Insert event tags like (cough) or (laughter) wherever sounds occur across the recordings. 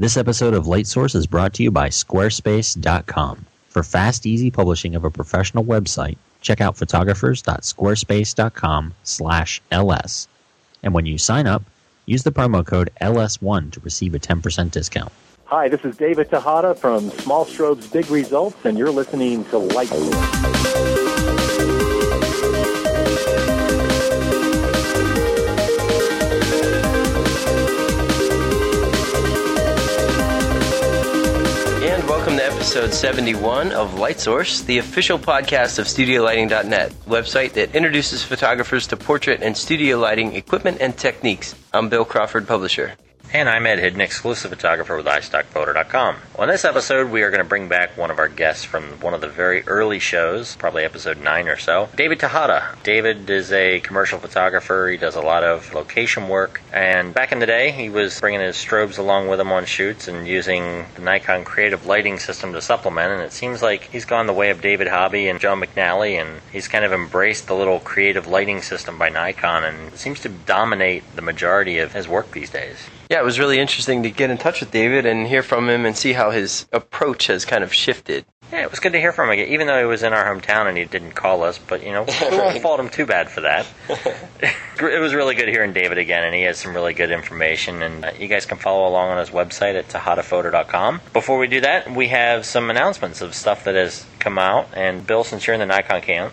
This episode of Light Source is brought to you by Squarespace.com. For fast, easy publishing of a professional website, check out photographers.squarespace.com slash ls. And when you sign up, use the promo code LS1 to receive a 10% discount. Hi, this is David Tejada from Small Strobe's Big Results, and you're listening to Light Source. Episode 71 of Light Source, the official podcast of StudioLighting.net, website that introduces photographers to portrait and studio lighting equipment and techniques. I'm Bill Crawford, publisher. And I'm Ed Hidden, exclusive photographer with iStockPhoto.com. On this episode, we are going to bring back one of our guests from one of the very early shows, probably episode 9 or so, David Tejada. David is a commercial photographer. He does a lot of location work. And back in the day, he was bringing his strobes along with him on shoots and using the Nikon creative lighting system to supplement. And it seems like he's gone the way of David Hobby and Joe McNally, and he's kind of embraced the little creative lighting system by Nikon and seems to dominate the majority of his work these days. Yeah, it was really interesting to get in touch with David and hear from him and see how his approach has kind of shifted. Yeah, it was good to hear from him again, even though he was in our hometown and he didn't call us. But you know, we (laughs) won't fault him too bad for that. (laughs) it was really good hearing David again, and he has some really good information. And uh, you guys can follow along on his website at tejadaphoto.com. Before we do that, we have some announcements of stuff that has come out. And Bill, since you're in the Nikon camp,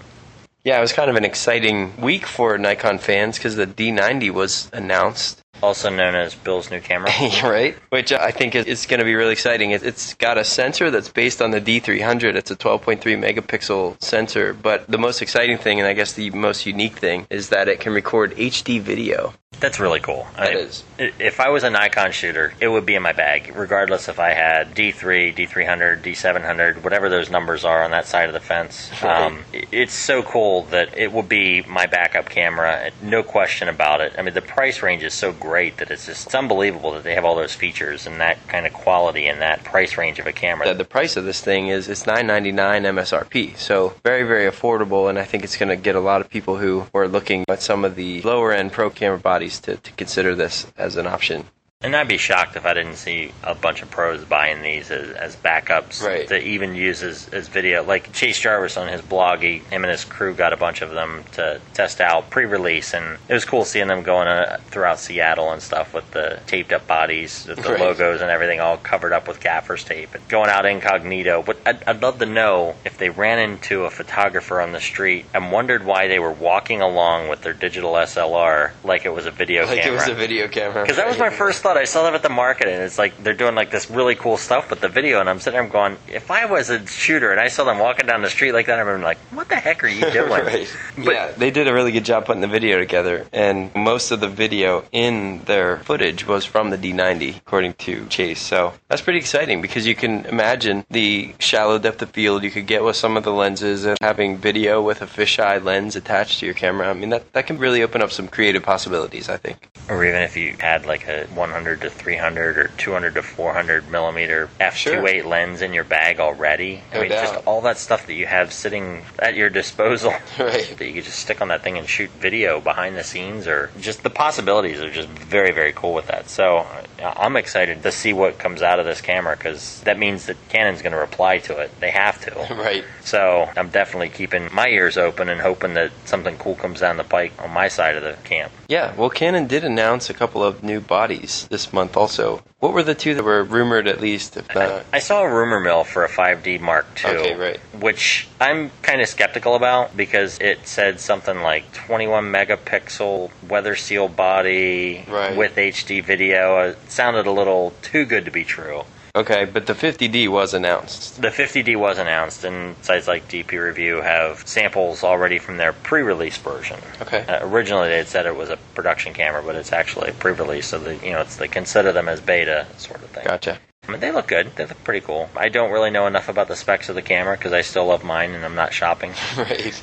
Yeah, it was kind of an exciting week for Nikon fans because the D90 was announced. Also known as Bill's new camera. (laughs) right? Which I think is, is going to be really exciting. It, it's got a sensor that's based on the D300. It's a 12.3 megapixel sensor. But the most exciting thing, and I guess the most unique thing, is that it can record HD video. That's really cool. That I- is. If I was a Nikon shooter, it would be in my bag, regardless if I had D3, D300, D700, whatever those numbers are on that side of the fence. Um, it's so cool that it will be my backup camera, no question about it. I mean, the price range is so great that it's just it's unbelievable that they have all those features and that kind of quality and that price range of a camera. The, the price of this thing is it's 9.99 MSRP, so very very affordable, and I think it's going to get a lot of people who are looking at some of the lower end pro camera bodies to, to consider this as an option. And I'd be shocked if I didn't see a bunch of pros buying these as, as backups Right. to even use as, as video. Like Chase Jarvis on his blog, he, him and his crew got a bunch of them to test out pre-release, and it was cool seeing them going uh, throughout Seattle and stuff with the taped up bodies, with the Right. logos and everything all covered up with gaffer's tape, and going out incognito. But I'd, I'd love to know if they ran into a photographer on the street and wondered why they were walking along with their digital SLR like it was a video Like camera. Like it was a video camera. Because that was my first thought. I saw them at the market, and it's like they're doing like this really cool stuff with the video, and I'm sitting there I'm going, if I was a shooter and I saw them walking down the street like that, I'm like, what the heck are you (laughs) doing? right. But- yeah, they did a really good job putting the video together, and most of the video in their footage was from the D90, according to Chase. So that's pretty exciting because you can imagine the shallow depth of field you could get with some of the lenses and having video with a fisheye lens attached to your camera. I mean, that, that can really open up some creative possibilities, I think. Or even if you had like a 100 to 300 or 200 to 400 millimeter f2.8 lens in your bag already. I mean, doubt. just all that stuff that you have sitting at your disposal. (laughs) Right. (laughs) that you could just stick on that thing and shoot video behind the scenes or just the possibilities are just very very cool with that so uh, i'm excited to see what comes out of this camera because that means that canon's going to reply to it they have to (laughs) Right. so i'm definitely keeping my ears open and hoping that something cool comes down the pike on my side of the camp Yeah, well, Canon did announce a couple of new bodies this month also. What were the two that were rumored at least, if not? I saw a rumor mill for a 5D Mark II, Okay, right. which I'm kind of skeptical about because it said something like 21 megapixel weather seal body Right. with HD video. It sounded a little too good to be true. Okay, but the 50D was announced. The 50D was announced, and sites like DP Review have samples already from their pre-release version. Okay. Uh, originally, they had said it was a production camera, but it's actually a pre-release, so that you know, it's they consider them as beta sort of thing. Gotcha. I mean, they look good. They look pretty cool. I don't really know enough about the specs of the camera because I still love mine and I'm not shopping, (laughs) (laughs) Right.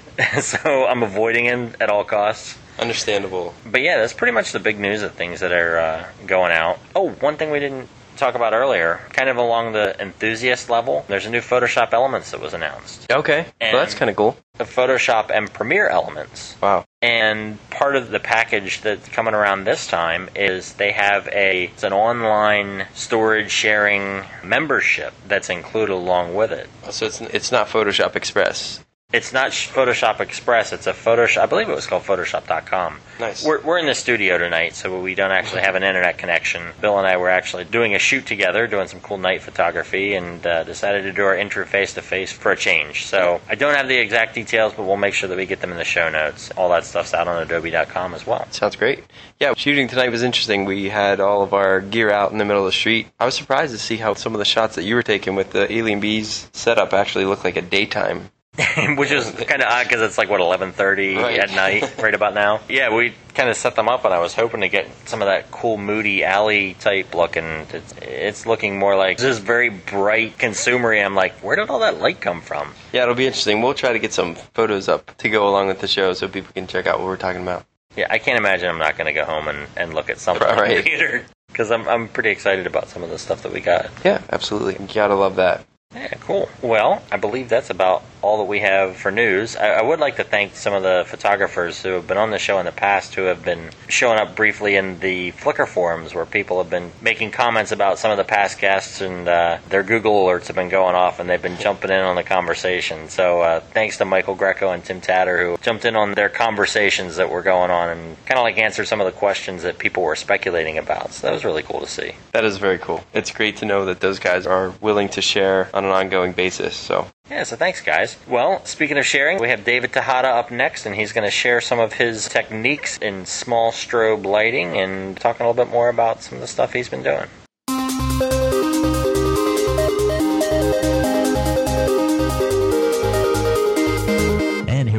so I'm avoiding it at all costs. Understandable. But yeah, that's pretty much the big news of things that are uh, going out. Oh, one thing we didn't talk about earlier, kind of along the enthusiast level, there's a new Photoshop Elements that was announced. Okay. And- well, that's kind of cool. The Photoshop and Premiere Elements. Wow. And part of the package that's coming around this time is they have a it's an online storage sharing membership that's included along with it. So it's it's not Photoshop Express. It's not Photoshop Express. It's a Photoshop. I believe it was called Photoshop.com. Nice. We're, we're in the studio tonight, so we don't actually have an internet connection. Bill and I were actually doing a shoot together, doing some cool night photography, and uh, decided to do our intro face to face for a change. So I don't have the exact details, but we'll make sure that we get them in the show notes. All that stuff's out on Adobe.com as well. Sounds great. Yeah, shooting tonight was interesting. We had all of our gear out in the middle of the street. I was surprised to see how some of the shots that you were taking with the Alien Bees setup actually looked like a daytime. (laughs) which is kind of odd because it's like what 11:30 Right. at night, (laughs) right about now. Yeah, we kind of set them up, and I was hoping to get some of that cool, moody alley type look, and it's, it's looking more like this very bright, consumery. I'm like, where did all that light come from? Yeah, it'll be interesting. We'll try to get some photos up to go along with the show so people can check out what we're talking about. Yeah, I can't imagine I'm not going to go home and, and look at something on the Right. (laughs) computer because I'm I'm pretty excited about some of the stuff that we got. Yeah, absolutely. You gotta love that. Yeah, cool. Well, I believe that's about all that we have for news. I, I would like to thank some of the photographers who have been on the show in the past who have been showing up briefly in the Flickr forums where people have been making comments about some of the past guests and uh, their Google alerts have been going off and they've been jumping in on the conversation. So uh, thanks to Michael Grecco and Tim Tadder who jumped in on their conversations that were going on and kind of like answered some of the questions that people were speculating about. So that was really cool to see. That is very cool. It's great to know that those guys are willing to share on an ongoing basis. So Yeah, so thanks, guys. Well, speaking of sharing, we have David Tejada up next, and he's going to share some of his techniques in small strobe lighting and talking a little bit more about some of the stuff he's been doing.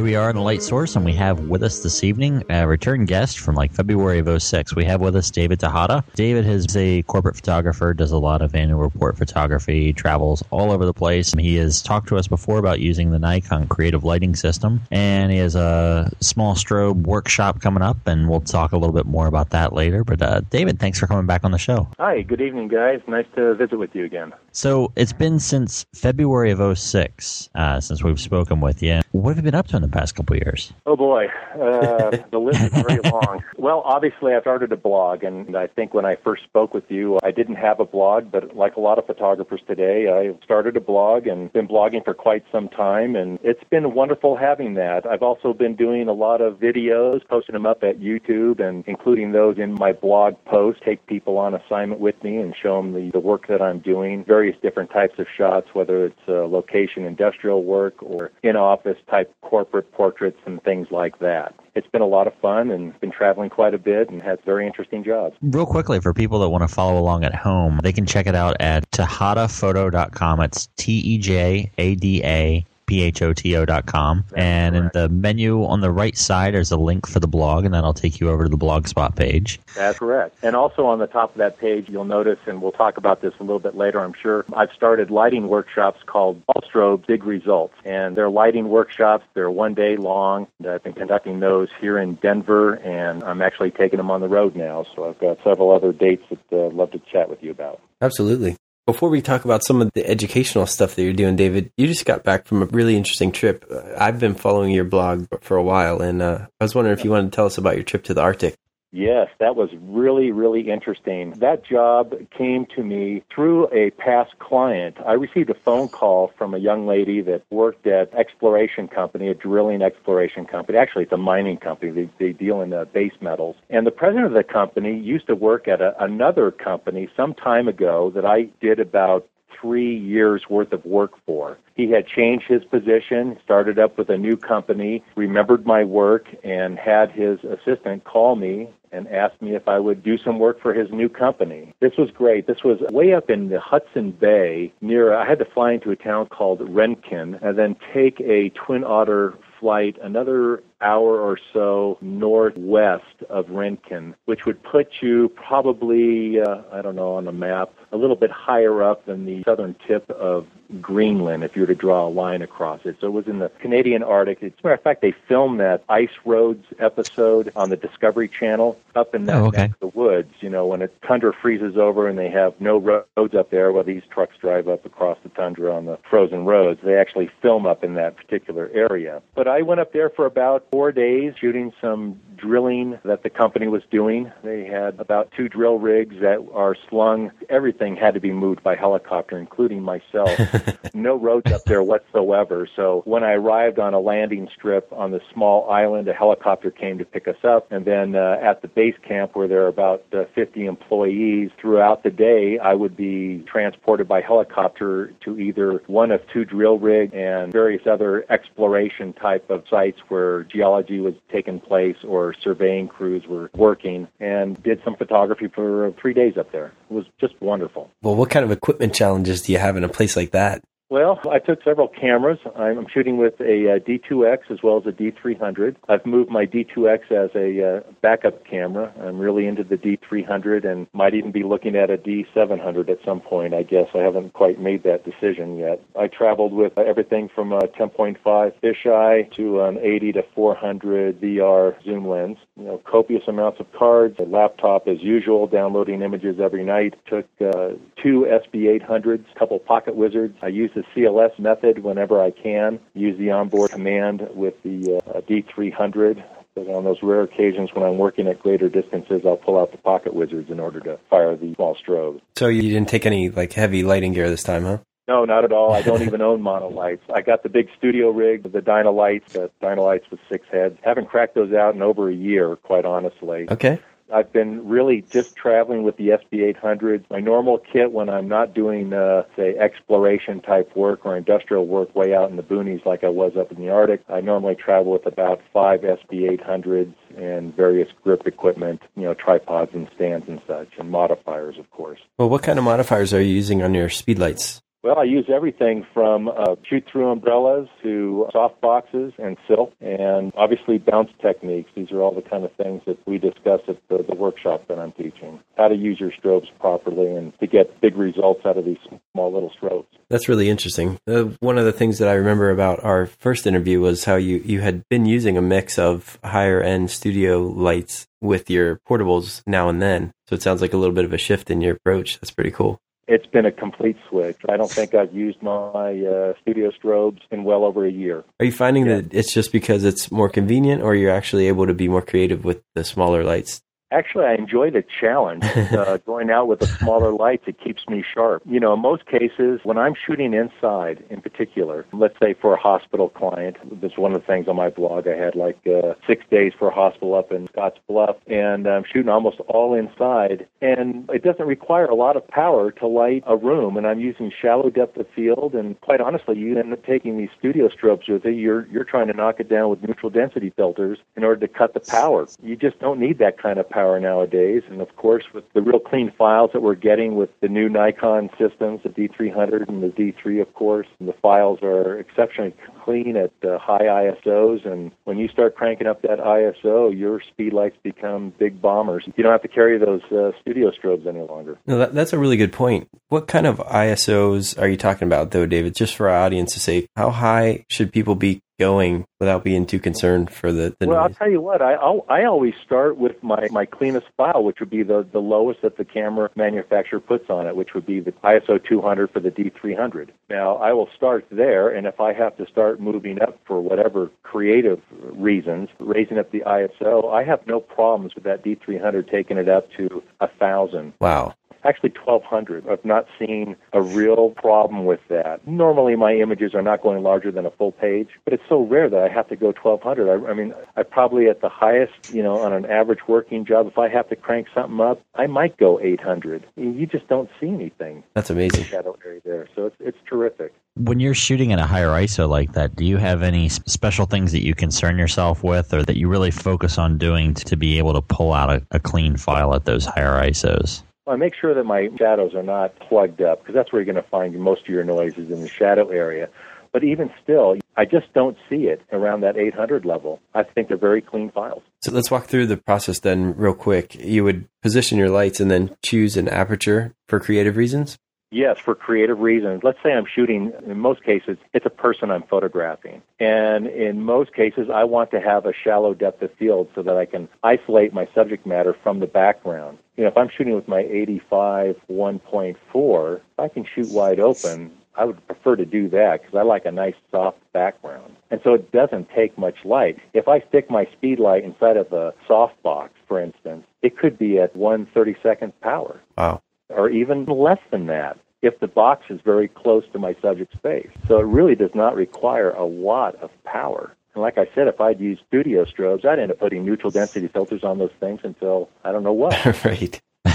We are in the light source, and we have with us this evening a return guest from like February of 06. We have with us David Tejada. David is a corporate photographer, does a lot of annual report photography, travels all over the place. He has talked to us before about using the Nikon creative lighting system, and he has a small strobe workshop coming up, and we'll talk a little bit more about that later. But uh, David, thanks for coming back on the show. Hi, good evening, guys. Nice to visit with you again. So it's been since February of 06 uh, since we've spoken with you. What have you been up to in the past couple years? Oh boy, uh, (laughs) the list is very long. Well, obviously, I started a blog, and I think when I first spoke with you, I didn't have a blog, but like a lot of photographers today, I started a blog and been blogging for quite some time, and it's been wonderful having that. I've also been doing a lot of videos, posting them up at YouTube, and including those in my blog post. Take people on assignment with me and show them the, the work that I'm doing, various different types of shots, whether it's uh, location industrial work or in office type corporate portraits and things like that. It's been a lot of fun and been traveling quite a bit and had very interesting jobs. Real quickly, for people that want to follow along at home, they can check it out at tejadaphoto.com. It's T E J A D A P H O T O dot com. And in the menu on the right side, there's a link for the blog, and that'll take you over to the blogspot page. That's correct. And also on the top of that page, you'll notice, and we'll talk about this a little bit later, I'm sure, I've started lighting workshops called Small Strobe Big Results. And they're lighting workshops. They're one day long. I've been conducting those here in Denver, and I'm actually taking them on the road now. So I've got several other dates that uh, I'd love to chat with you about. Absolutely. Before we talk about some of the educational stuff that you're doing, David, you just got back from a really interesting trip. I've been following your blog for a while, and uh, I was wondering if you wanted to tell us about your trip to the Arctic. Yes, that was really, really interesting. That job came to me through a past client. I received a phone call from a young lady that worked at exploration company, a drilling exploration company. Actually, it's a mining company. They, they deal in uh, base metals. And the president of the company used to work at a, another company some time ago that I did about three years worth of work for. He had changed his position, started up with a new company, remembered my work, and had his assistant call me and asked me if I would do some work for his new company. This was great. This was way up in the Hudson Bay near, I had to fly into a town called Rankin and then take a Twin Otter flight another hour or so northwest of Rankin, which would put you probably, uh, I don't know, on the map, a little bit higher up than the southern tip of Greenland if you were to draw a line across it. So it was in the Canadian Arctic. As a matter of fact, they filmed that Ice Roads episode on the Discovery Channel up in that oh, okay. the woods. You know, when a tundra freezes over and they have no roads up there, well, these trucks drive up across the tundra on the frozen roads. They actually film up in that particular area. But I went up there for about four days shooting some drilling that the company was doing. They had about two drill rigs that are slung. Everything had to be moved by helicopter, including myself. (laughs) no roads up there whatsoever. So when I arrived on a landing strip on the small island, a helicopter came to pick us up. And then uh, at the base camp, where there are about uh, 50 employees, throughout the day, I would be transported by helicopter to either one of two drill rigs and various other exploration type of sites where geology was taking place or surveying crews were working and did some photography for three days up there. It was just wonderful. Well, what kind of equipment challenges do you have in a place like that? Well, I took several cameras. I'm shooting with a uh, D2X as well as a D300. I've moved my D2X as a uh, backup camera. I'm really into the D300 and might even be looking at a D700 at some point, I guess. I haven't quite made that decision yet. I traveled with everything from a 10.5 fisheye to an 80 to 400 VR zoom lens. You know, copious amounts of cards, a laptop as usual, downloading images every night. Took uh, two SB800s, a couple Pocket Wizards. I used the CLS method whenever I can. Use the onboard command with the uh, D300. But on those rare occasions when I'm working at greater distances, I'll pull out the pocket wizards in order to fire the small strobes. So you didn't take any like heavy lighting gear this time, huh? No, not at all. I don't (laughs) even own monolights. I got the big studio rig, the Dynalites, the Dynalites with six heads. Haven't cracked those out in over a year, quite honestly. Okay. I've been really just traveling with the SB800. My normal kit when I'm not doing, uh, say, exploration type work or industrial work way out in the boonies like I was up in the Arctic, I normally travel with about five SB800s and various grip equipment, you know, tripods and stands and such, and modifiers, of course. Well, what kind of modifiers are you using on your speedlights? Well, I use everything from uh, shoot-through umbrellas to soft boxes and silk, and obviously bounce techniques. These are all the kind of things that we discuss at the, the workshop that I'm teaching. How to use your strobes properly and to get big results out of these small little strobes. That's really interesting. Uh, one of the things that I remember about our first interview was how you, you had been using a mix of higher end studio lights with your portables now and then. So it sounds like a little bit of a shift in your approach. That's pretty cool it's been a complete switch. I don't think I've used my uh, studio strobes in well over a year. Are you finding yeah. that it's just because it's more convenient, or you're actually able to be more creative with the smaller lights? Actually, I enjoy the challenge. (laughs) Uh, going out with the smaller lights, it keeps me sharp. You know, in most cases, when I'm shooting inside, in particular, let's say for a hospital client, this one of the things on my blog. I had like uh, six days for a hospital up in Scotts Bluff, and I'm shooting almost all inside. And it doesn't require a lot of power to light a room, and I'm using shallow depth of field. And quite honestly, you end up taking these studio strobes with you. You're you're trying to knock it down with neutral density filters in order to cut the power. You just don't need that kind of power nowadays. And of course, with the real clean files that we're getting with the new Nikon systems, the D300 and the D3, of course, the files are exceptionally clean at uh, high ISOs. And when you start cranking up that ISO, your speed lights become big bombers. You don't have to carry those uh, studio strobes any longer. No, that, that's a really good point. What kind of ISOs are you talking about, though, David? Just for our audience to say, how high should people be going without being too concerned for the, the well noise? i'll tell you what i I'll, i always start with my my cleanest file which would be the the lowest that the camera manufacturer puts on it which would be the iso 200 for the d300 now i will start there and if i have to start moving up for whatever creative reasons raising up the iso i have no problems with that d300 taking it up to a thousand wow actually 1200. I've not seen a real problem with that. Normally, my images are not going larger than a full page, but it's so rare that I have to go 1200. I, I mean, I probably at the highest, you know, on an average working job, if I have to crank something up, I might go 800. You just don't see anything. That's amazing. Shadow area there, so it's it's terrific. When you're shooting at a higher ISO like that, do you have any special things that you concern yourself with, or that you really focus on doing to be able to pull out a, a clean file at those higher ISOs? I make sure that my shadows are not plugged up because that's where you're going to find most of your noises in the shadow area. But even still, I just don't see it around that 800 level. I think they're very clean files. So let's walk through the process then, real quick. You would position your lights and then choose an aperture for creative reasons? Yes, for creative reasons. Let's say I'm shooting, in most cases, it's a person I'm photographing. And in most cases, I want to have a shallow depth of field so that I can isolate my subject matter from the background. You know, if I'm shooting with my 85 1.4, I can shoot wide open. I would prefer to do that because I like a nice soft background. And so it doesn't take much light. If I stick my speed light inside of a softbox, for instance, it could be at 1 32nd power. Wow or even less than that if the box is very close to my subject's face. So it really does not require a lot of power. And like I said, if I'd used studio strobes, I'd end up putting neutral density filters on those things until I don't know what. (laughs) right. (laughs)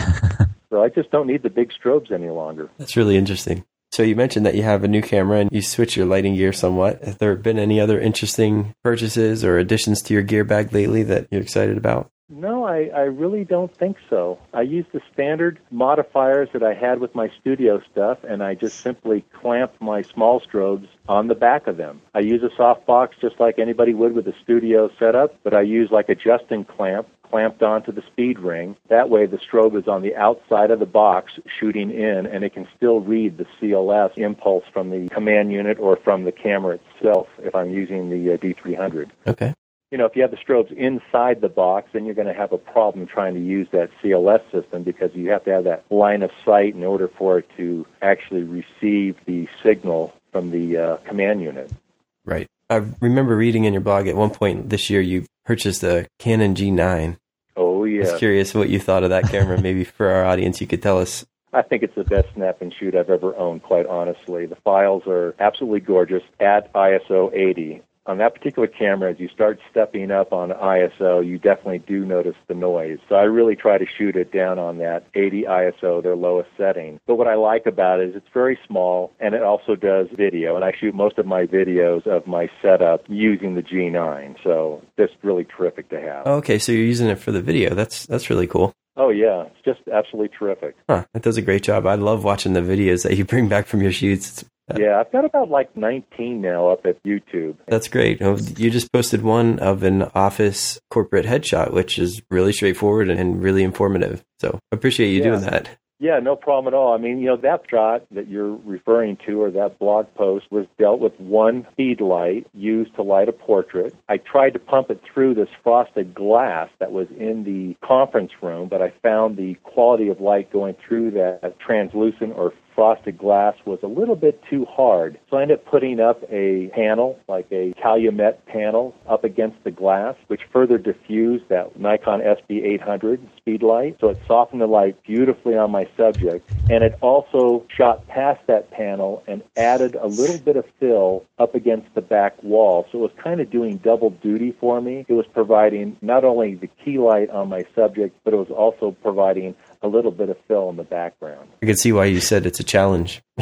so I just don't need the big strobes any longer. That's really interesting. So you mentioned that you have a new camera and you switch your lighting gear somewhat. Have there been any other interesting purchases or additions to your gear bag lately that you're excited about? No, I, I really don't think so. I use the standard modifiers that I had with my studio stuff, and I just simply clamp my small strobes on the back of them. I use a softbox just like anybody would with a studio setup, but I use like a Justin clamp clamped onto the speed ring. That way the strobe is on the outside of the box shooting in and it can still read the CLS impulse from the command unit or from the camera itself if I'm using the uh, D300. Okay you know, if you have the strobes inside the box, then you're going to have a problem trying to use that CLS system because you have to have that line of sight in order for it to actually receive the signal from the uh, command unit. Right. I remember reading in your blog at one point this year you purchased a Canon G9. Oh, yeah. I was curious what you thought of that camera. (laughs) Maybe for our audience, you could tell us I think it's the best snap and shoot I've ever owned, quite honestly. The files are absolutely gorgeous at ISO 80 on that particular camera, as you start stepping up on ISO, you definitely do notice the noise. So I really try to shoot it down on that 80 ISO, their lowest setting. But what I like about it is it's very small and it also does video. And I shoot most of my videos of my setup using the G9. So that's really terrific to have. Okay, so you're using it for the video. That's that's really cool. Oh yeah, it's just absolutely terrific. Huh, that does a great job. I love watching the videos that you bring back from your shoots. Yeah, I've got about like 19 now up at YouTube. That's great. Oh, you just posted one of an office corporate headshot, which is really straightforward and really informative. So I appreciate you yeah. doing that. Yeah, no problem at all. I mean, you know, that shot that you're referring to or that blog post was dealt with one speed light used to light a portrait. I tried to pump it through this frosted glass that was in the conference room, but I found the quality of light going through that translucent or frosted glass was a little bit too hard. So I ended up putting up a panel, like a Calumet panel, up against the glass, which further diffused that Nikon SB800 speed light. So it softened the light beautifully on my subject. And it also shot past that panel and added a little bit of fill up against the back wall. So it was kind of doing double duty for me. It was providing not only the key light on my subject, but it was also providing a little bit of fill in the background. I can see why you said it's a challenge. (laughs)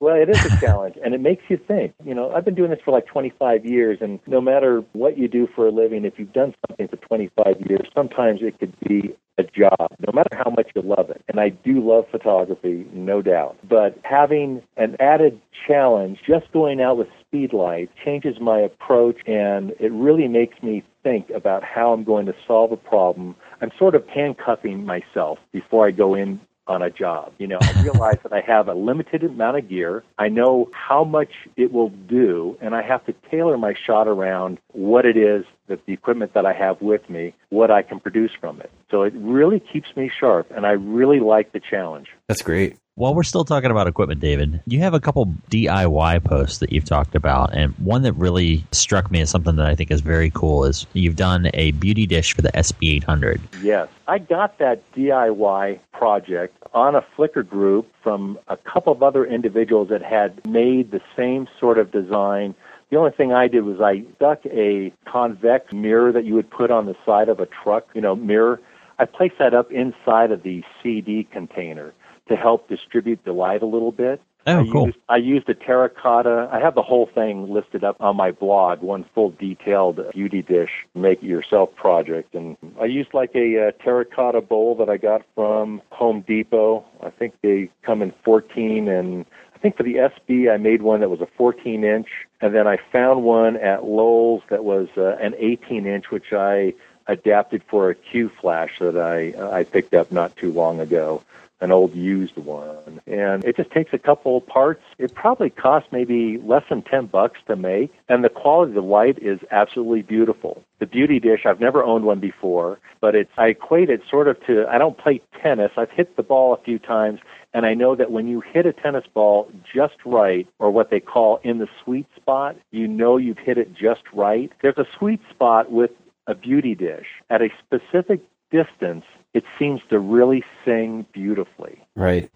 well, it is a challenge, and it makes you think. You know, I've been doing this for like 25 years, and no matter what you do for a living, if you've done something for 25 years, sometimes it could be a job, no matter how much you love it. And I do love photography, no doubt. But having an added challenge, just going out with speed light, changes my approach, and it really makes me think about how I'm going to solve a problem I'm sort of handcuffing myself before I go in on a job. You know, I realize that I have a limited amount of gear. I know how much it will do, and I have to tailor my shot around what it is that the equipment that I have with me, what I can produce from it. So it really keeps me sharp, and I really like the challenge. That's great. While we're still talking about equipment, David, you have a couple DIY posts that you've talked about, and one that really struck me as something that I think is very cool is you've done a beauty dish for the SB800. Yes, I got that DIY project on a Flickr group from a couple of other individuals that had made the same sort of design the only thing I did was I stuck a convex mirror that you would put on the side of a truck, you know, mirror. I placed that up inside of the CD container to help distribute the light a little bit. Oh, I cool. Used, I used a terracotta. I have the whole thing listed up on my blog, one full detailed beauty dish make it yourself project. And I used like a uh, terracotta bowl that I got from Home Depot. I think they come in 14 and I think for the SB, I made one that was a 14 inch, and then I found one at Lowe's that was uh, an 18 inch, which I adapted for a Q flash that I I picked up not too long ago an old used one. And it just takes a couple parts. It probably costs maybe less than 10 bucks to make. And the quality of the light is absolutely beautiful. The beauty dish, I've never owned one before, but it's, I equate it sort of to, I don't play tennis. I've hit the ball a few times and I know that when you hit a tennis ball just right, or what they call in the sweet spot, you know you've hit it just right. There's a sweet spot with a beauty dish. At a specific distance, it seems to really sing beautifully. Right.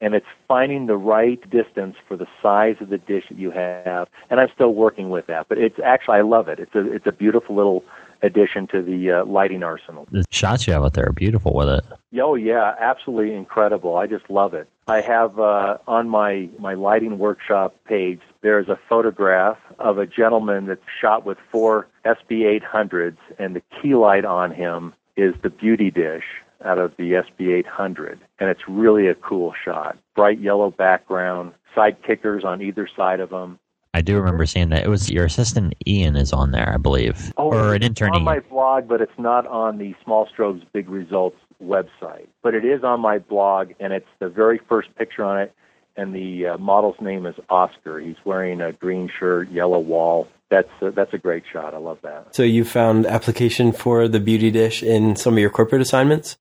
And it's finding the right distance for the size of the dish that you have. And I'm still working with that, but it's actually I love it. It's a it's a beautiful little addition to the uh, lighting arsenal. The shots you have out there are beautiful with it. Oh yeah, absolutely incredible. I just love it. I have uh, on my my lighting workshop page. There's a photograph of a gentleman that's shot with four SB 800s, and the key light on him is the beauty dish out of the SB 800, and it's really a cool shot. Bright yellow background, side kickers on either side of them. I do remember seeing that. It was your assistant Ian is on there, I believe, oh, or an intern. on my blog, but it's not on the Small Strobes Big Results website. But it is on my blog, and it's the very first picture on it. And the uh, model's name is Oscar. He's wearing a green shirt, yellow wall, that's a, that's a great shot. I love that. So you found application for the beauty dish in some of your corporate assignments?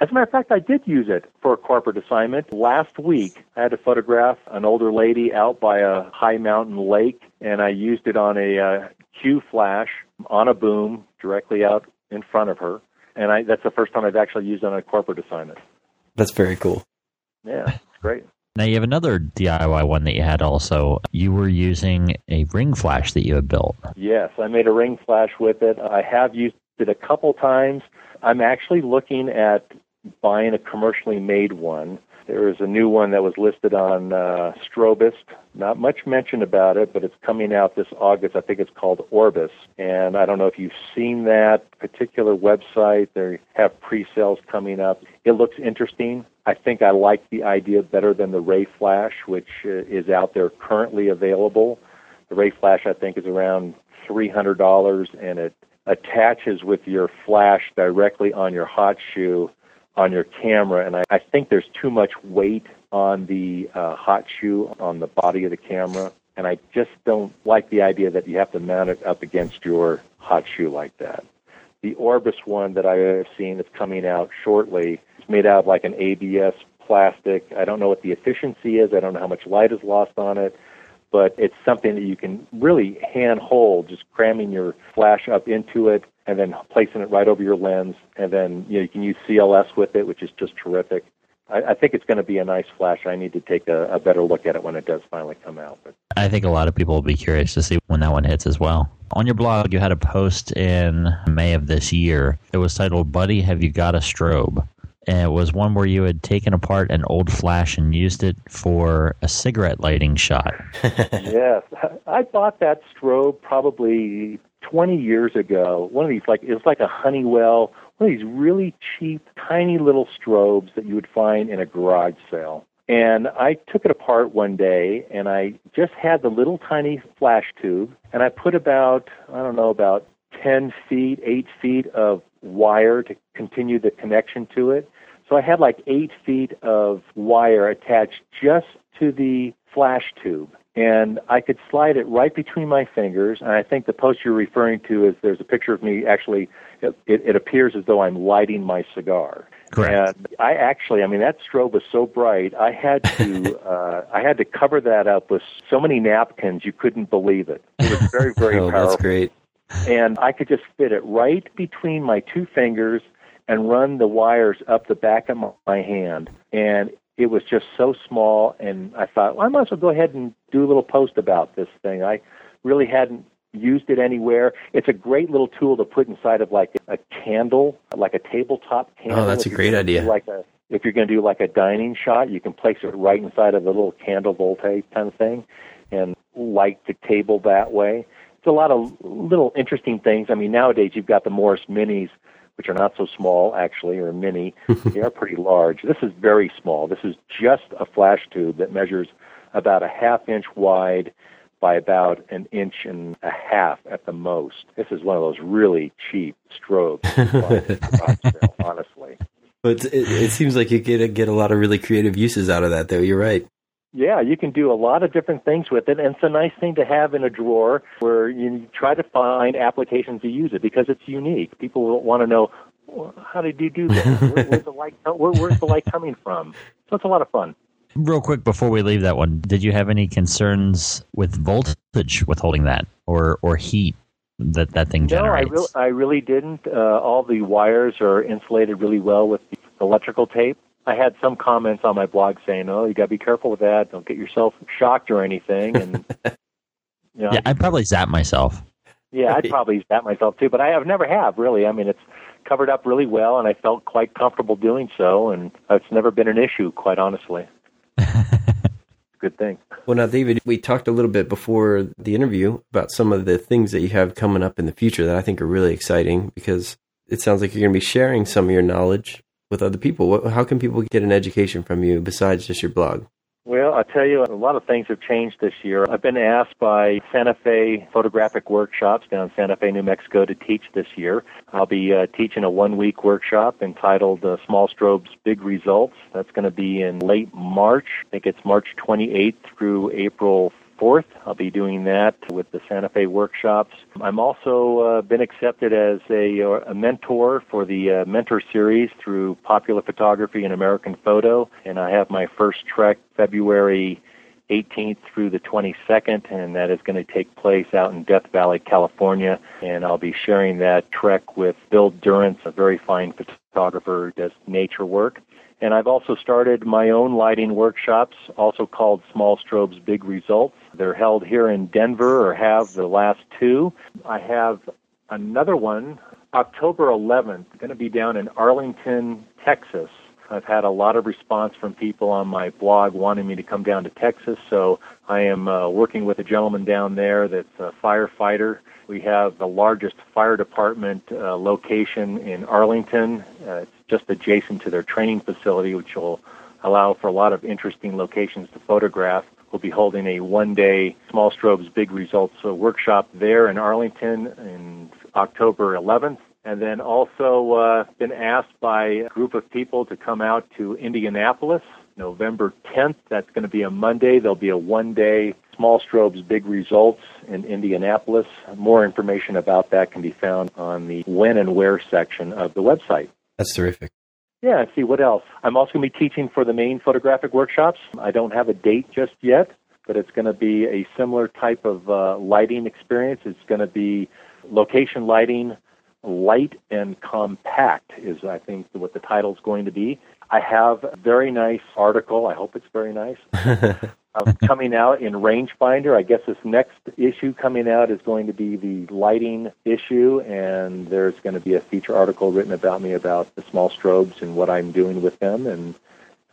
As a matter of fact, I did use it for a corporate assignment. Last week, I had to photograph an older lady out by a high mountain lake, and I used it on a uh, Q flash on a boom directly out in front of her. And I, that's the first time I've actually used it on a corporate assignment. That's very cool. Yeah, it's great. Now you have another DIY one that you had also. You were using a ring flash that you had built. Yes, I made a ring flash with it. I have used it a couple times. I'm actually looking at buying a commercially made one. There is a new one that was listed on uh, Strobist. Not much mentioned about it, but it's coming out this August. I think it's called Orbis. And I don't know if you've seen that particular website. They have pre-sales coming up. It looks interesting. I think I like the idea better than the Ray Flash, which uh, is out there currently available. The Ray Flash, I think, is around $300 and it attaches with your flash directly on your hot shoe on your camera, and I, I think there's too much weight on the uh, hot shoe on the body of the camera, and I just don't like the idea that you have to mount it up against your hot shoe like that. The Orbis one that I have seen that's coming out shortly made out of like an ABS plastic. I don't know what the efficiency is. I don't know how much light is lost on it, but it's something that you can really hand hold, just cramming your flash up into it and then placing it right over your lens, and then you know you can use CLS with it, which is just terrific. I, I think it's going to be a nice flash. I need to take a, a better look at it when it does finally come out. But. I think a lot of people will be curious to see when that one hits as well. On your blog, you had a post in May of this year. It was titled "Buddy, Have You Got a Strobe?" And it was one where you had taken apart an old flash and used it for a cigarette lighting shot. (laughs) yes, I bought that strobe probably 20 years ago. One of these, like, it's like a Honeywell, one of these really cheap, tiny little strobes that you would find in a garage sale. And I took it apart one day and I just had the little tiny flash tube and I put about, I don't know, about 10 feet, 8 feet of wire to continue the connection to it. So I had like 8 feet of wire attached just to the flash tube and I could slide it right between my fingers. And I think the post you're referring to is there's a picture of me actually. It, it appears as though I'm lighting my cigar. Correct. And I actually, I mean, that strobe was so bright. I had to, (laughs) uh, I had to cover that up with so many napkins you couldn't believe it. It was very, very (laughs) oh, powerful. That's great. And I could just fit it right between my two fingers and run the wires up the back of my hand. And it was just so small, and I thought, well, I might as well go ahead and do a little post about this thing. I really hadn't used it anywhere. It's a great little tool to put inside of like a candle, like a tabletop oh, candle. Oh, that's a great idea. Like a if you're going to do like a dining shot, you can place it right inside of a little candle voltae kind of thing, and light the table that way. It's a lot of little interesting things. I mean, nowadays you've got the Morris Minis which are not so small actually, or mini. (laughs) they are pretty large. This is very small. This is just a flash tube that measures about a half inch wide by about an inch and a half at the most. This is one of those really cheap strobes, (laughs) honestly. But it, it, seems like you get a, get a lot of really creative uses out of that, though. You're right. Yeah, you can do a lot of different things with it, and it's a nice thing to have in a drawer where you try to find applications to use it because it's unique. People will want to know well, how did you do that? (laughs) Where, where's the light? Where, where's the light coming from? So it's a lot of fun. Real quick before we leave that one, did you have any concerns with voltage withholding that, or or heat that that thing generates? No, I, re- I really didn't. Uh, all the wires are insulated really well with the electrical tape. I had some comments on my blog saying, "Oh, you got to be careful with that. Don't get yourself shocked or anything." And (laughs) you know, yeah, I'd probably zap myself. Yeah, I'd probably zap myself too, but I have never have really. I mean, it's covered up really well, and I felt quite comfortable doing so, and it's never been an issue, quite honestly. (laughs) Good thing. Well, now, David, we talked a little bit before the interview about some of the things that you have coming up in the future that I think are really exciting because it sounds like you're going to be sharing some of your knowledge with other people? How can people get an education from you besides just your blog? Well, I'll tell you, a lot of things have changed this year. I've been asked by Santa Fe Photographic Workshops down in Santa Fe, New Mexico to teach this year. I'll be uh, teaching a one week workshop entitled uh, Small Strobes Big Results. That's going to be in late March. I think it's March 28th through April 4th. I'll be doing that with the Santa Fe workshops. I'm also uh, been accepted as a, uh, a mentor for the uh, mentor series through Popular Photography and American Photo, and I have my first trek February 18th through the 22nd, and that is going to take place out in Death Valley, California. And I'll be sharing that trek with Bill Durrance, a very fine photographer who does nature work. And I've also started my own lighting workshops, also called Small Strobes Big Results. They're held here in Denver, or have the last two. I have another one, October 11th, going to be down in Arlington, Texas. I've had a lot of response from people on my blog wanting me to come down to Texas, so I am uh, working with a gentleman down there that's a firefighter. We have the largest fire department uh, location in Arlington. Uh, it's just adjacent to their training facility, which will allow for a lot of interesting locations to photograph. We'll be holding a one-day Small Strobes Big Results uh, workshop there in Arlington in October 11th. And then also uh, been asked by a group of people to come out to Indianapolis November 10th. That's going to be a Monday. There'll be a one-day Small Strobes Big Results in Indianapolis. More information about that can be found on the when and where section of the website. That's terrific. Yeah, see what else. I'm also going to be teaching for the Maine photographic workshops. I don't have a date just yet, but it's going to be a similar type of uh, lighting experience. It's going to be location lighting, light and compact is I think what the title is going to be. I have a very nice article. I hope it's very nice. (laughs) um, coming out in Rangefinder. I guess this next issue coming out is going to be the lighting issue, and there's going to be a feature article written about me about the small strobes and what I'm doing with them. And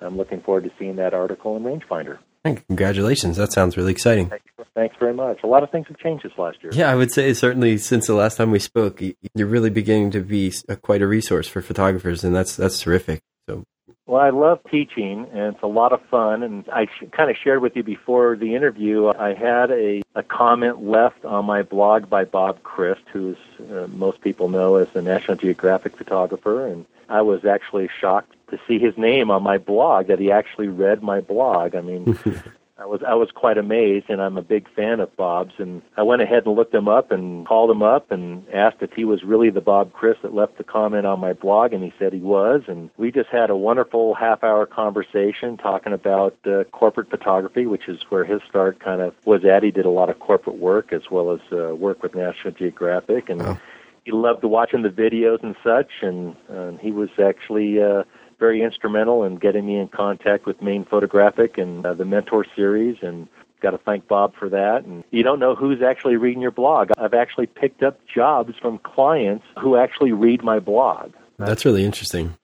I'm looking forward to seeing that article in Rangefinder. Congratulations. That sounds really exciting. Thanks, thanks, very much. A lot of things have changed this last year. Yeah, I would say certainly since the last time we spoke, you're really beginning to be a, quite a resource for photographers, and that's that's terrific. So well, I love teaching, and it's a lot of fun. And I sh- kind of shared with you before the interview, I had a, a comment left on my blog by Bob Krist, who uh, most people know as a National Geographic photographer. And I was actually shocked to see his name on my blog, that he actually read my blog. I mean, (laughs) I was I was quite amazed, and I'm a big fan of Bob's. And I went ahead and looked him up and called him up and asked if he was really the Bob Krist that left the comment on my blog, and he said he was. And we just had a wonderful half-hour conversation talking about uh, corporate photography, which is where his start kind of was at. He did a lot of corporate work as well as uh, work with National Geographic, and oh. he loved watching the videos and such. And, and he was actually. Uh, very instrumental in getting me in contact with Maine Photographic and uh, the Mentor series, and got to thank Bob for that. And you don't know who's actually reading your blog. I've actually picked up jobs from clients who actually read my blog. That's really interesting.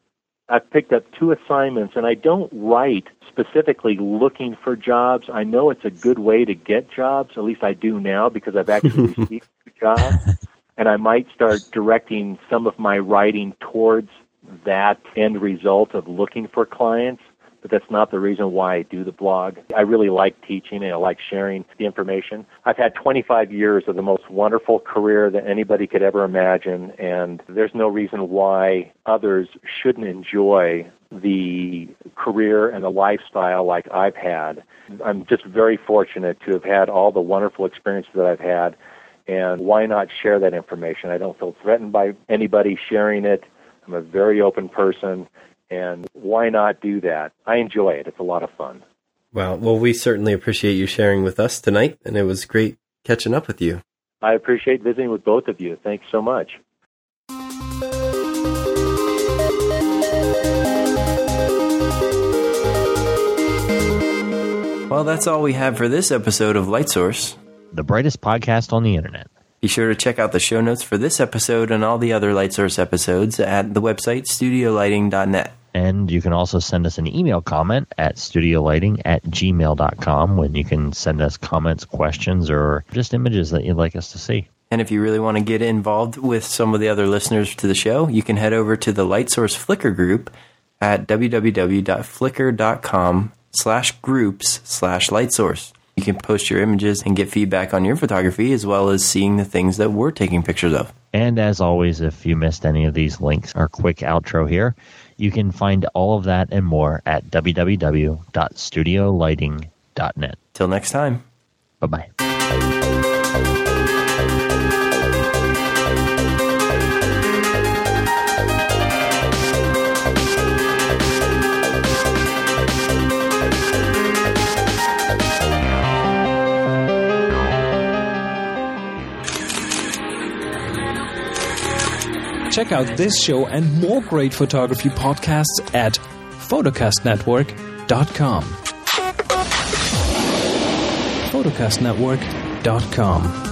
I've picked up two assignments, and I don't write specifically looking for jobs. I know it's a good way to get jobs. At least I do now because I've actually (laughs) received two jobs. And I might start directing some of my writing towards that end result of looking for clients. but that's not the reason why I do the blog. I really like teaching and I like sharing the information. I've had 25 years of the most wonderful career that anybody could ever imagine, and there's no reason why others shouldn't enjoy the career and the lifestyle like I've had. I'm just very fortunate to have had all the wonderful experiences that I've had, and why not share that information? I don't feel threatened by anybody sharing it. I'm a very open person, and why not do that? I enjoy it. It's a lot of fun. Wow. Well, we certainly appreciate you sharing with us tonight, and it was great catching up with you. I appreciate visiting with both of you. Thanks so much. Well, that's all we have for this episode of Light Source. The brightest podcast on the internet. Be sure to check out the show notes for this episode and all the other Light Source episodes at the website studiolighting.net. And you can also send us an email comment at studiolighting at gmail.com when you can send us comments, questions, or just images that you'd like us to see. And if you really want to get involved with some of the other listeners to the show, you can head over to the Light Source Flickr group at www.flickr.com slash groups slash lightsource. You can post your images and get feedback on your photography as well as seeing the things that we're taking pictures of. And as always, if you missed any of these links, our quick outro here, you can find all of that and more at www.studiolighting.net. Till next time. Bye bye. Check out this show and more great photography podcasts at photocastnetwork.com. photocastnetwork.com.